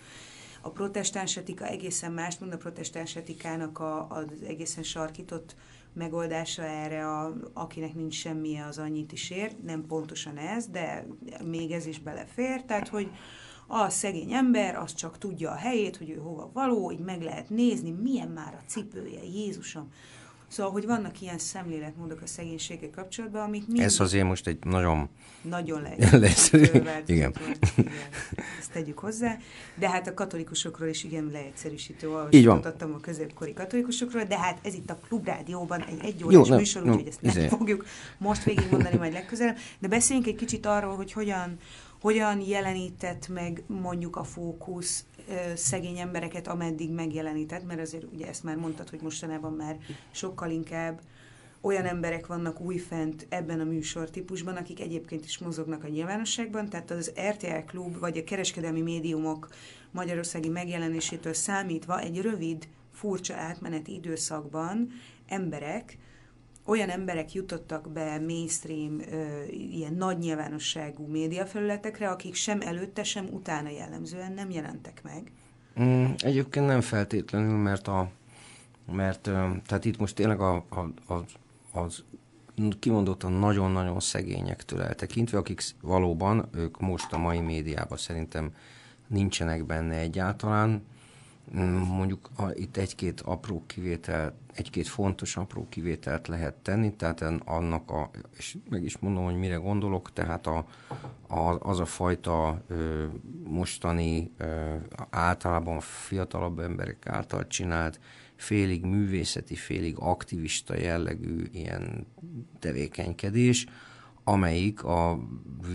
a protestáns etika egészen más, mond a protestáns etikának a, az egészen sarkított megoldása erre, a, akinek nincs semmi, az annyit is ér. Nem pontosan ez, de még ez is belefér. Tehát, hogy a szegény ember az csak tudja a helyét, hogy ő hova való, így meg lehet nézni, milyen már a cipője, Jézusom. Szóval, hogy vannak ilyen szemléletmódok a szegénységgel kapcsolatban, amik mind... Ez azért most egy nagyon... Nagyon [laughs] leegyszerű. igen. igen. Ezt tegyük hozzá. De hát a katolikusokról is igen leegyszerűsítő olvasatot a középkori katolikusokról, de hát ez itt a Klubrádióban egy egyórás műsor, úgyhogy ezt nem izé. fogjuk most végigmondani majd legközelebb. De beszéljünk egy kicsit arról, hogy hogyan hogyan jelenített meg mondjuk a fókusz szegény embereket, ameddig megjelenített, mert azért ugye ezt már mondtad, hogy mostanában már sokkal inkább olyan emberek vannak újfent ebben a műsortípusban, akik egyébként is mozognak a nyilvánosságban, tehát az RTL Klub vagy a kereskedelmi médiumok magyarországi megjelenésétől számítva egy rövid, furcsa átmeneti időszakban emberek, olyan emberek jutottak be mainstream, ilyen nagy nyilvánosságú médiafelületekre, akik sem előtte, sem utána jellemzően nem jelentek meg? Mm, egyébként nem feltétlenül, mert a mert tehát itt most tényleg a, a, a, az kimondottan nagyon-nagyon szegényektől eltekintve, akik valóban, ők most a mai médiában szerintem nincsenek benne egyáltalán, Mm, mondjuk a, itt egy-két apró kivétel, egy-két fontos apró kivételt lehet tenni, tehát annak a, és meg is mondom, hogy mire gondolok, tehát a, a, az a fajta ö, mostani ö, általában fiatalabb emberek által csinált félig művészeti, félig aktivista jellegű ilyen tevékenykedés, amelyik a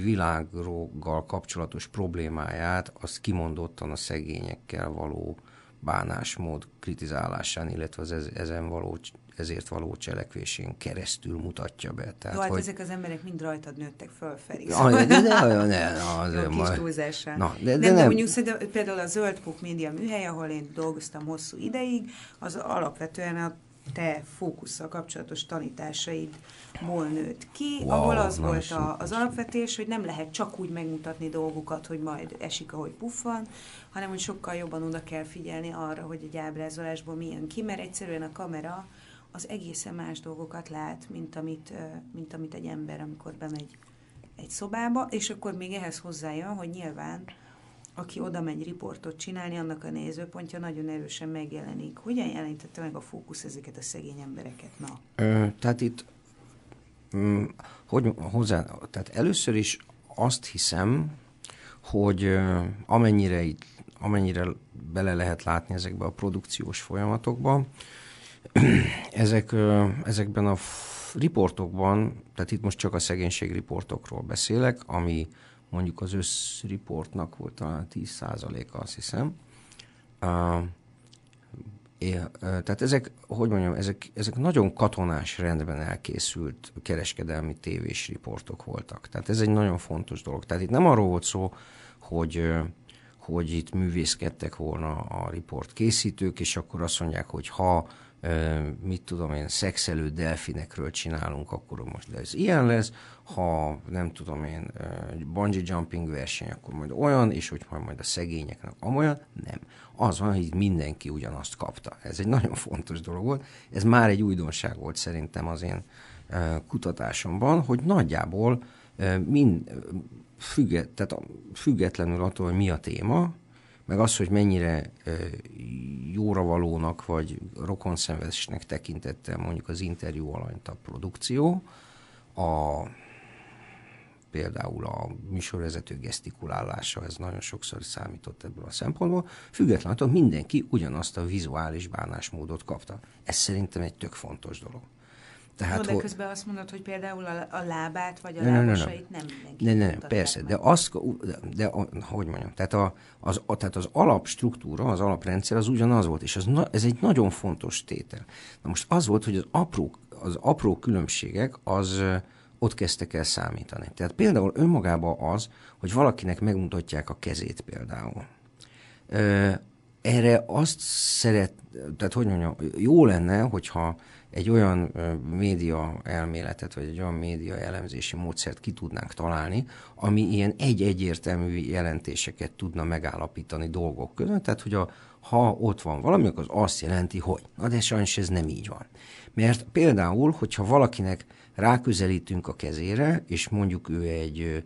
világgal kapcsolatos problémáját, azt kimondottan a szegényekkel való bánásmód kritizálásán, illetve az ezen való, ezért való cselekvésén keresztül mutatja be. Tehát, Jó, hát hogy... ezek az emberek mind rajtad nőttek fölfelé. Szóval... de, de, de, de, az Jó, kis túlzással. Na, de, de, nem, nem, mondjuk szerintem például a Zöld Puk Média műhely, ahol én dolgoztam hosszú ideig, az alapvetően a te fókusszal kapcsolatos tanításaidból nőtt ki, wow, ahol az volt a, az alapvetés, hogy nem lehet csak úgy megmutatni dolgokat, hogy majd esik, ahogy puffan, hanem hogy sokkal jobban oda kell figyelni arra, hogy egy ábrázolásból mi jön ki, mert egyszerűen a kamera az egészen más dolgokat lát, mint amit, mint amit egy ember, amikor bemegy egy szobába, és akkor még ehhez hozzájön, hogy nyilván aki oda megy riportot csinálni, annak a nézőpontja nagyon erősen megjelenik. Hogyan jelentette meg a fókusz ezeket a szegény embereket? Na. Ö, tehát itt, mm, hogy hozzá, tehát először is azt hiszem, hogy amennyire, itt, amennyire bele lehet látni ezekbe a produkciós folyamatokba, [clears throat] ezek, ezekben a riportokban, tehát itt most csak a szegénység riportokról beszélek, ami mondjuk az összriportnak volt talán 10%-a, azt hiszem. Uh, tehát ezek, hogy mondjam, ezek, ezek nagyon katonás rendben elkészült kereskedelmi tévés riportok voltak. Tehát ez egy nagyon fontos dolog. Tehát itt nem arról volt szó, hogy hogy itt művészkedtek volna a riport készítők, és akkor azt mondják, hogy ha mit tudom én, szexelő delfinekről csinálunk, akkor most ez ilyen lesz, ha nem tudom én, bungee jumping verseny, akkor majd olyan, és hogy majd a szegényeknek amolyan, nem. Az van, hogy mindenki ugyanazt kapta. Ez egy nagyon fontos dolog volt. Ez már egy újdonság volt szerintem az én kutatásomban, hogy nagyjából mind, függet, tehát függetlenül attól, hogy mi a téma, meg az, hogy mennyire jóra valónak vagy rokonszenvesnek tekintette mondjuk az interjú alanyt a produkció, a, például a műsorvezető gesztikulálása, ez nagyon sokszor számított ebből a szempontból, függetlenül attól mindenki ugyanazt a vizuális bánásmódot kapta. Ez szerintem egy tök fontos dolog. Tehát, no, de közben azt mondod, hogy például a, a lábát vagy a ne, lábasait ne, ne. nem mindenki Ne, ne, ne persze, meg. de azt, de, de hogy mondjam, tehát, a, az, a, tehát az alapstruktúra, az alaprendszer az ugyanaz volt, és az, ez egy nagyon fontos tétel. Na most az volt, hogy az apró, az apró különbségek az ott kezdtek el számítani. Tehát például önmagában az, hogy valakinek megmutatják a kezét például. Erre azt szeret, tehát hogy mondjam, jó lenne, hogyha egy olyan média elméletet, vagy egy olyan média elemzési módszert ki tudnánk találni, ami ilyen egy-egyértelmű jelentéseket tudna megállapítani dolgok között, tehát hogy a, ha ott van valami, akkor az azt jelenti, hogy. Na de sajnos ez nem így van. Mert például, hogyha valakinek ráközelítünk a kezére, és mondjuk ő egy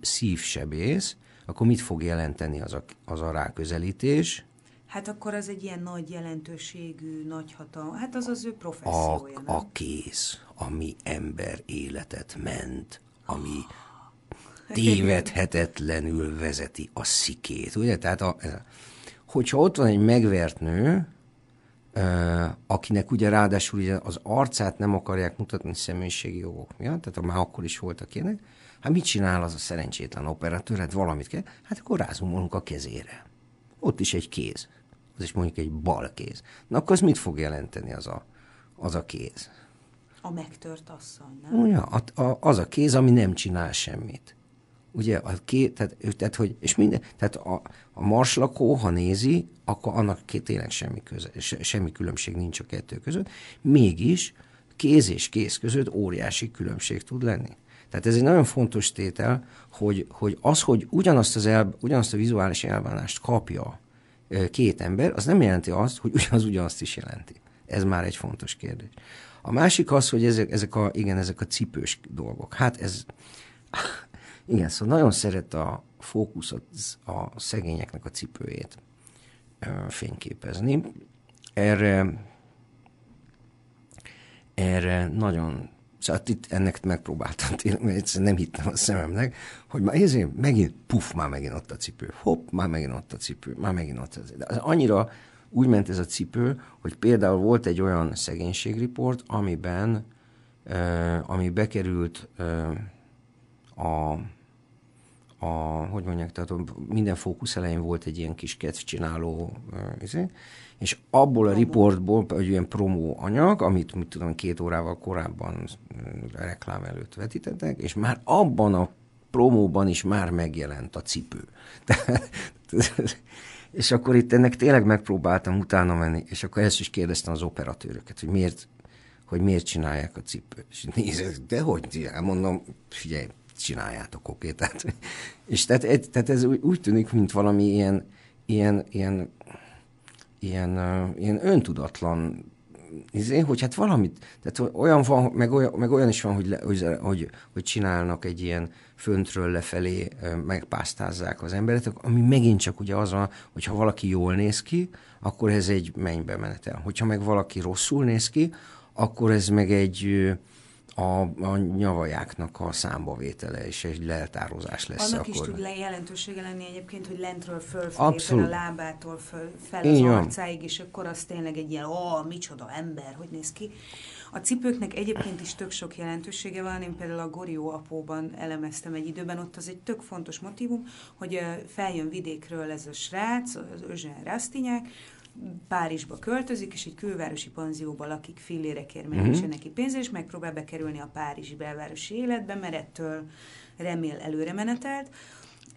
szívsebész, akkor mit fog jelenteni az a, az a ráközelítés? Hát akkor az egy ilyen nagy jelentőségű, nagy hatalma. Hát az az ő A, professziója, nem? a kéz, ami ember életet ment, ami [laughs] tévedhetetlenül vezeti a szikét, ugye? Tehát a, hogyha ott van egy megvert nő, ö, akinek ugye ráadásul ugye az arcát nem akarják mutatni személyiségi jogok miatt, tehát már akkor is voltak ilyenek, hát mit csinál az a szerencsétlen operatőr? Hát valamit kell, hát akkor rázumolunk a kezére. Ott is egy kéz. Az is mondjuk egy bal kéz. Na akkor az mit fog jelenteni az a, az a kéz? A megtört asszony, nem? Ugye, a, a, az a kéz, ami nem csinál semmit. Ugye, a ké, tehát, tehát, hogy, és minden, tehát a, a marslakó, ha nézi, akkor annak tényleg semmi, köze, se, semmi különbség nincs a kettő között. Mégis kéz és kéz között óriási különbség tud lenni. Tehát ez egy nagyon fontos tétel, hogy, hogy az, hogy ugyanazt, az el, ugyanazt a vizuális elbánást kapja két ember, az nem jelenti azt, hogy ugyanaz ugyanazt is jelenti. Ez már egy fontos kérdés. A másik az, hogy ezek, ezek, a, igen, ezek a cipős dolgok. Hát ez, [laughs] igen, szóval nagyon szeret a fókusz a, a szegényeknek a cipőjét fényképezni. Erre, erre nagyon, szóval itt ennek megpróbáltam tényleg, egyszerűen nem hittem a szememnek, hogy már ezért megint, puf, már megint ott a cipő, hopp, már megint ott a cipő, már megint ott az. De az annyira úgy ment ez a cipő, hogy például volt egy olyan szegénységriport, amiben, uh, ami bekerült a a, hogy mondják, tehát a minden fókusz elején volt egy ilyen kis kedvcsináló, izé, és abból a riportból egy ilyen promó anyag, amit mit tudom, két órával korábban uh, reklám előtt vetítettek, és már abban a promóban is már megjelent a cipő. [laughs] Tehát, és akkor itt ennek tényleg megpróbáltam utána menni, és akkor ezt is kérdeztem az operatőröket, hogy miért, hogy miért csinálják a cipőt. És nézek, de hogy? Mondom, figyelj, csináljátok, oké? Tehát, és tehát, tehát ez úgy, úgy tűnik, mint valami ilyen, ilyen, ilyen, ilyen, ilyen öntudatlan izé, hogy hát valamit, tehát olyan van, meg olyan, meg olyan is van, hogy, le, hogy, hogy, hogy csinálnak egy ilyen föntről lefelé, megpásztázzák az emberet, ami megint csak ugye az van, hogy ha valaki jól néz ki, akkor ez egy mennybe menetel. Hogyha meg valaki rosszul néz ki, akkor ez meg egy a, a nyavajáknak a számbavétele és egy leltározás lesz. Annak akkor. is tud le jelentősége lenni egyébként, hogy lentről fölfelé, Abszolút. fel a lábától föl, fel Így az van. arcáig, és akkor az tényleg egy ilyen, ó, micsoda ember, hogy néz ki. A cipőknek egyébként is tök sok jelentősége van, én például a Gorió apóban elemeztem egy időben, ott az egy tök fontos motivum, hogy feljön vidékről ez a srác, az Özsen Rastignac, Párizsba költözik, és egy külvárosi panzióban lakik fillérekért, Mhm. uh-huh. neki pénze, és megpróbál bekerülni a párizsi belvárosi életbe, mert ettől remél előre menetelt,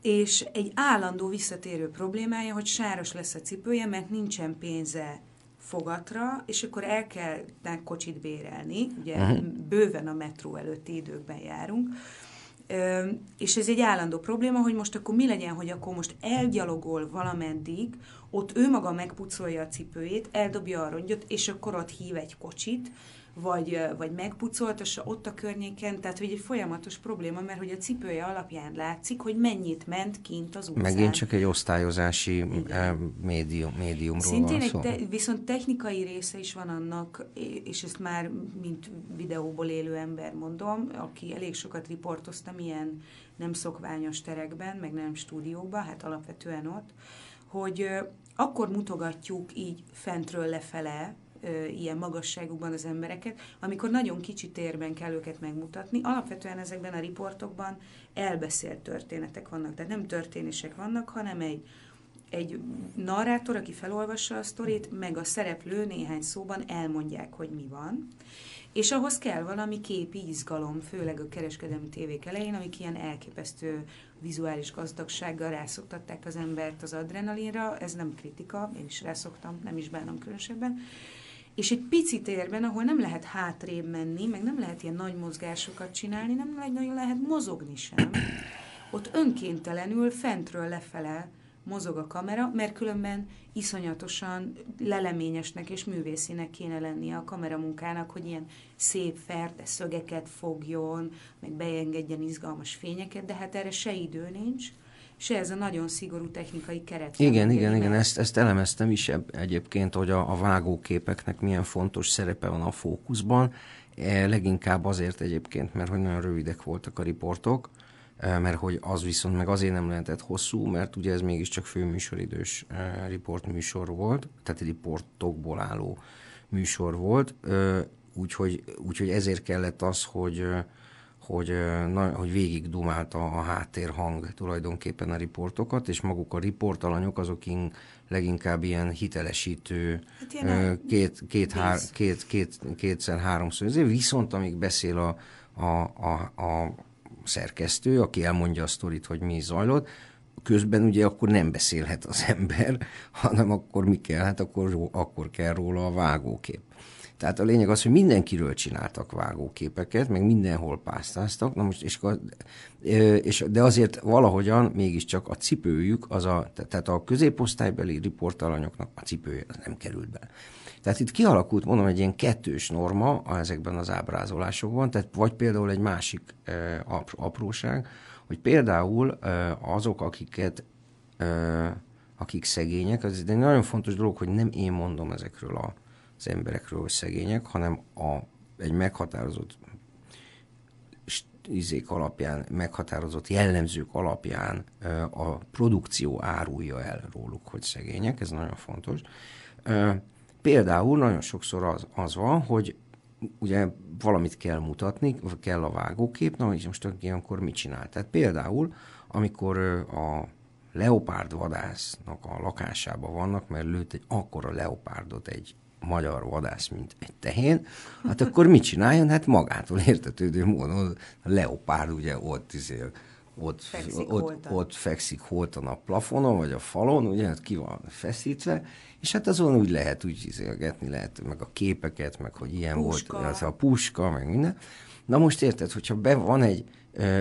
és egy állandó visszatérő problémája, hogy sáros lesz a cipője, mert nincsen pénze fogatra, és akkor el kell kocsit bérelni, ugye uh-huh. bőven a metró előtti időkben járunk, és ez egy állandó probléma, hogy most akkor mi legyen, hogy akkor most elgyalogol valameddig, ott ő maga megpucolja a cipőjét, eldobja a rongyot, és akkor ott hív egy kocsit, vagy, vagy megpucoltassa ott a környéken, tehát hogy egy folyamatos probléma, mert hogy a cipője alapján látszik, hogy mennyit ment kint az utcán. Megint csak egy osztályozási eh, médium, médiumról Szintén van egy szó. te, viszont technikai része is van annak, és ezt már mint videóból élő ember mondom, aki elég sokat riportoztam ilyen nem szokványos terekben, meg nem stúdióban, hát alapvetően ott, hogy akkor mutogatjuk így fentről lefele, ilyen magasságukban az embereket, amikor nagyon kicsi térben kell őket megmutatni. Alapvetően ezekben a riportokban elbeszélt történetek vannak, tehát nem történések vannak, hanem egy egy narrátor, aki felolvassa a sztorit, meg a szereplő néhány szóban elmondják, hogy mi van. És ahhoz kell valami képi izgalom, főleg a kereskedelmi tévék elején, amik ilyen elképesztő vizuális gazdagsággal rászoktatták az embert az adrenalinra. Ez nem kritika, én is rászoktam, nem is bánom különösebben. És egy pici térben, ahol nem lehet hátrébb menni, meg nem lehet ilyen nagy mozgásokat csinálni, nem nagyon lehet mozogni sem, ott önkéntelenül fentről lefele mozog a kamera, mert különben iszonyatosan leleményesnek és művészinek kéne lennie a kameramunkának, hogy ilyen szép ferde szögeket fogjon, meg beengedjen izgalmas fényeket, de hát erre se idő nincs, se ez a nagyon szigorú technikai keret. Igen, igen, igen, ezt, ezt elemeztem is egyébként, hogy a, a vágóképeknek milyen fontos szerepe van a fókuszban, e, leginkább azért egyébként, mert hogy nagyon rövidek voltak a riportok, e, mert hogy az viszont meg azért nem lehetett hosszú, mert ugye ez mégiscsak főműsoridős e, riportműsor volt, tehát riportokból álló műsor volt, úgyhogy, úgyhogy ezért kellett az, hogy hogy, na, hogy végig dumálta a háttérhang tulajdonképpen a riportokat, és maguk a riportalanyok azok in, leginkább ilyen hitelesítő, hát ilyen két, két, hár, két, két, kétszer, háromszor. Ezért viszont amíg beszél a, a, a, a szerkesztő, aki elmondja a sztorit, hogy mi zajlott, közben ugye akkor nem beszélhet az ember, [laughs] hanem akkor mi kell? Hát akkor, akkor kell róla a vágókép. Tehát a lényeg az, hogy mindenkiről csináltak vágóképeket, meg mindenhol pásztáztak, na most, és, és, de azért valahogyan mégiscsak a cipőjük, az a, tehát a középosztálybeli riportalanyoknak a cipője az nem került be. Tehát itt kialakult, mondom, egy ilyen kettős norma ezekben az ábrázolásokban, tehát vagy például egy másik apróság, hogy például azok, akiket akik szegények, az egy nagyon fontos dolog, hogy nem én mondom ezekről a az emberekről, hogy szegények, hanem a, egy meghatározott izék alapján, meghatározott jellemzők alapján a produkció árulja el róluk, hogy szegények, ez nagyon fontos. Például nagyon sokszor az, az van, hogy ugye valamit kell mutatni, kell a vágókép, na és most ilyenkor mit csinál? Tehát például, amikor a leopárd vadásznak a lakásában vannak, mert lőtt egy akkora leopárdot egy magyar vadász, mint egy tehén, hát akkor mit csináljon? Hát magától értetődő módon a leopárd ugye ott izél, ott, fekszik ott, holtan. ott fekszik holtan a plafonon, vagy a falon, ugye, hát ki van feszítve, és hát azon úgy lehet úgy izélgetni, lehet meg a képeket, meg hogy ilyen puska. volt, az a puska, meg minden. Na most érted, hogyha be van egy,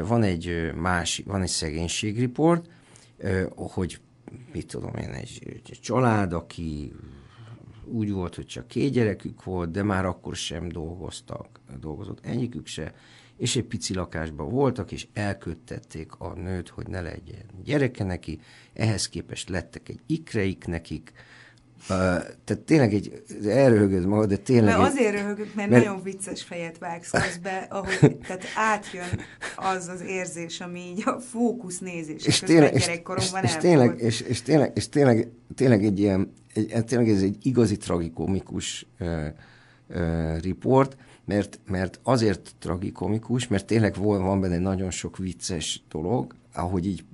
van egy más, van egy szegénységriport, hogy mit tudom én, egy, egy család, aki úgy volt, hogy csak két gyerekük volt, de már akkor sem dolgoztak, dolgozott egyikük se, és egy pici lakásban voltak, és elköttették a nőt, hogy ne legyen gyereke neki, ehhez képest lettek egy ikreik nekik, Uh, tehát tényleg egy, elröhögöd magad, de tényleg... Mert azért röhögök, mert, mert, nagyon vicces fejet vágsz közbe, ahogy tehát átjön az az érzés, ami így a fókusz nézés és tényleg, gyerekkoromban és, és, tényleg, és, és, tényleg, és tényleg, tényleg egy ilyen egy, tényleg ez egy igazi tragikomikus uh, uh, riport, mert, mert azért tragikomikus, mert tényleg van benne nagyon sok vicces dolog, ahogy így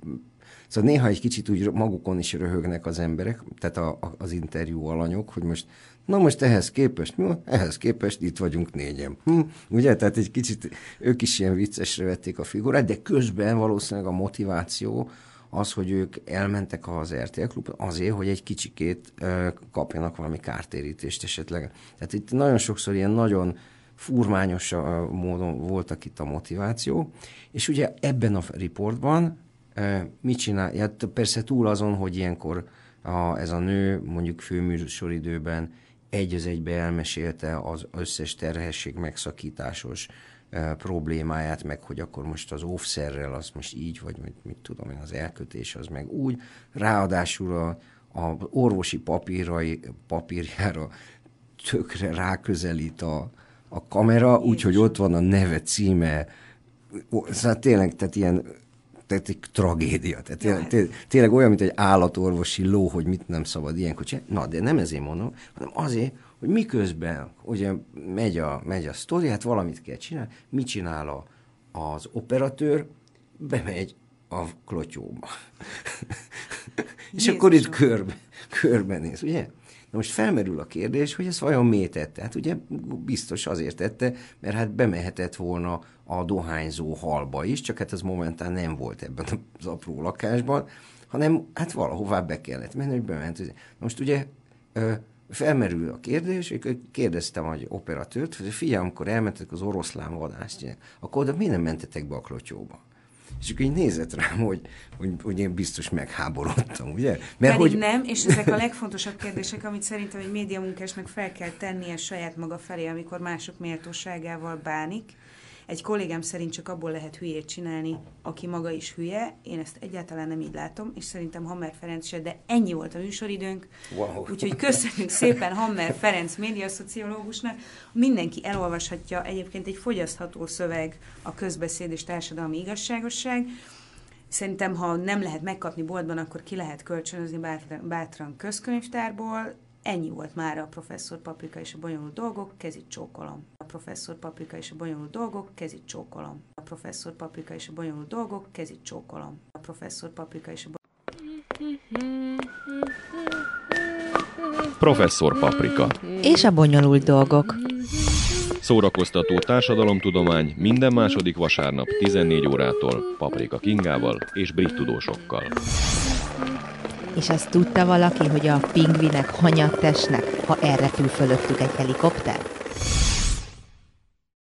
Szóval néha egy kicsit úgy magukon is röhögnek az emberek, tehát a, a, az interjú alanyok, hogy most, na most ehhez képest, mi ehhez képest itt vagyunk négyen. Hm? Ugye, tehát egy kicsit ők is ilyen viccesre vették a figurát, de közben valószínűleg a motiváció az, hogy ők elmentek az RTL klubba azért, hogy egy kicsikét kapjanak valami kártérítést esetleg. Tehát itt nagyon sokszor ilyen nagyon furmányos módon voltak itt a motiváció, és ugye ebben a riportban mit csinál? Ja, persze túl azon, hogy ilyenkor a, ez a nő mondjuk főműsoridőben egy az egybe elmesélte az összes terhesség megszakításos problémáját, meg hogy akkor most az óvszerrel az most így, vagy mit, mit tudom én, az elkötés az meg úgy. Ráadásul a, a orvosi papírai, papírjára tökre ráközelít a, a kamera, úgyhogy ott van a neve, címe, szóval tényleg, tehát ilyen tehát egy tragédia. Tehát tényleg, tényleg, tényleg olyan, mint egy állatorvosi ló, hogy mit nem szabad ilyenkor csinálni. Na, de nem ezért mondom, hanem azért, hogy miközben ugye megy a, megy a sztori, hát valamit kell csinálni, mit csinál a, az operatőr, bemegy a klotyóba. [laughs] és akkor itt körbe, körbenéz, ugye? Na most felmerül a kérdés, hogy ez vajon miért tette? Hát ugye biztos azért tette, mert hát bemehetett volna a dohányzó halba is, csak hát ez momentán nem volt ebben az apró lakásban, hanem hát valahová be kellett menni, hogy bement. Na most ugye felmerül a kérdés, kérdeztem egy operatőrt, hogy figyelj, amikor elmentek az oroszlán vadászt, akkor oda miért nem mentetek be a klotyóba? És akkor így nézett rám, hogy, hogy, hogy én biztos megháborodtam, ugye? Mert Pedig hogy... nem, és ezek a legfontosabb kérdések, amit szerintem egy médiamunkásnak fel kell tennie saját maga felé, amikor mások méltóságával bánik. Egy kollégám szerint csak abból lehet hülyét csinálni, aki maga is hülye. Én ezt egyáltalán nem így látom, és szerintem Hammer Ferenc se, de ennyi volt a műsoridőnk. Wow. Úgyhogy köszönjük szépen Hammer Ferenc médiaszociológusnak. Mindenki elolvashatja egyébként egy fogyasztható szöveg a közbeszéd és társadalmi igazságosság. Szerintem, ha nem lehet megkapni boltban, akkor ki lehet kölcsönözni bátran, bátran közkönyvtárból. Ennyi volt már a professzor Paprika és a bonyolult dolgok, kezit csókolom. A professzor Paprika és a bonyolult dolgok, kezit csókolom. A professzor Paprika és a bonyolult dolgok, kezit csókolom. A professzor Paprika és a Professzor Paprika. És a bonyolult dolgok. Szórakoztató társadalomtudomány minden második vasárnap 14 órától Paprika Kingával és brit tudósokkal. És azt tudta valaki, hogy a pingvinek hanyat tesnek, ha elrepül fölöttük egy helikopter?